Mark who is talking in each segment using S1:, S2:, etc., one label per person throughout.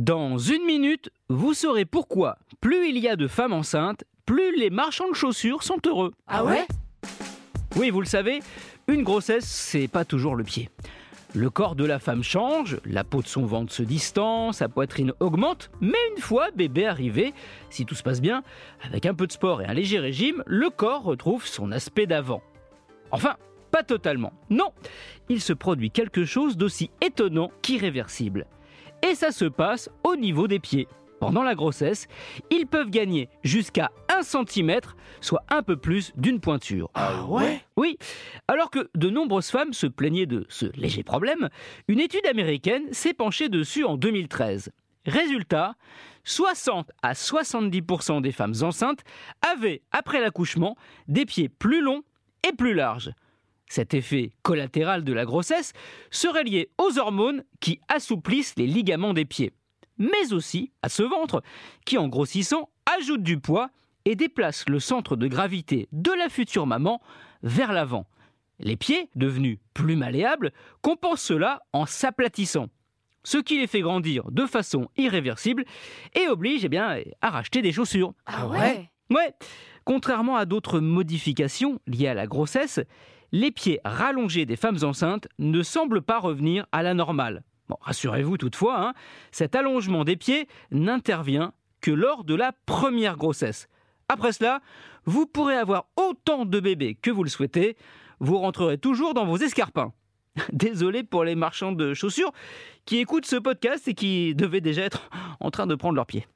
S1: Dans une minute, vous saurez pourquoi plus il y a de femmes enceintes, plus les marchands de chaussures sont heureux.
S2: Ah ouais?
S1: Oui, vous le savez, une grossesse, c'est pas toujours le pied. Le corps de la femme change, la peau de son ventre se distend, sa poitrine augmente, mais une fois bébé arrivé, si tout se passe bien, avec un peu de sport et un léger régime, le corps retrouve son aspect d'avant. Enfin, pas totalement. Non, il se produit quelque chose d'aussi étonnant qu'irréversible. Et ça se passe au niveau des pieds. Pendant la grossesse, ils peuvent gagner jusqu'à 1 cm, soit un peu plus d'une pointure.
S2: Ah ouais
S1: Oui, alors que de nombreuses femmes se plaignaient de ce léger problème, une étude américaine s'est penchée dessus en 2013. Résultat, 60 à 70% des femmes enceintes avaient, après l'accouchement, des pieds plus longs et plus larges. Cet effet collatéral de la grossesse serait lié aux hormones qui assouplissent les ligaments des pieds, mais aussi à ce ventre qui, en grossissant, ajoute du poids et déplace le centre de gravité de la future maman vers l'avant. Les pieds, devenus plus malléables, compensent cela en s'aplatissant, ce qui les fait grandir de façon irréversible et oblige eh bien, à racheter des chaussures.
S2: Ah ouais?
S1: Ouais, contrairement à d'autres modifications liées à la grossesse, les pieds rallongés des femmes enceintes ne semblent pas revenir à la normale. Rassurez-vous toutefois, hein, cet allongement des pieds n'intervient que lors de la première grossesse. Après cela, vous pourrez avoir autant de bébés que vous le souhaitez, vous rentrerez toujours dans vos escarpins. Désolé pour les marchands de chaussures qui écoutent ce podcast et qui devaient déjà être en train de prendre leurs pieds.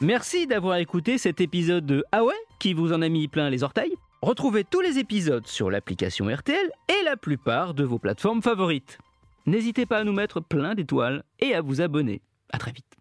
S1: Merci d'avoir écouté cet épisode de Ah qui vous en a mis plein les orteils. Retrouvez tous les épisodes sur l'application RTL et la plupart de vos plateformes favorites. N'hésitez pas à nous mettre plein d'étoiles et à vous abonner. À très vite.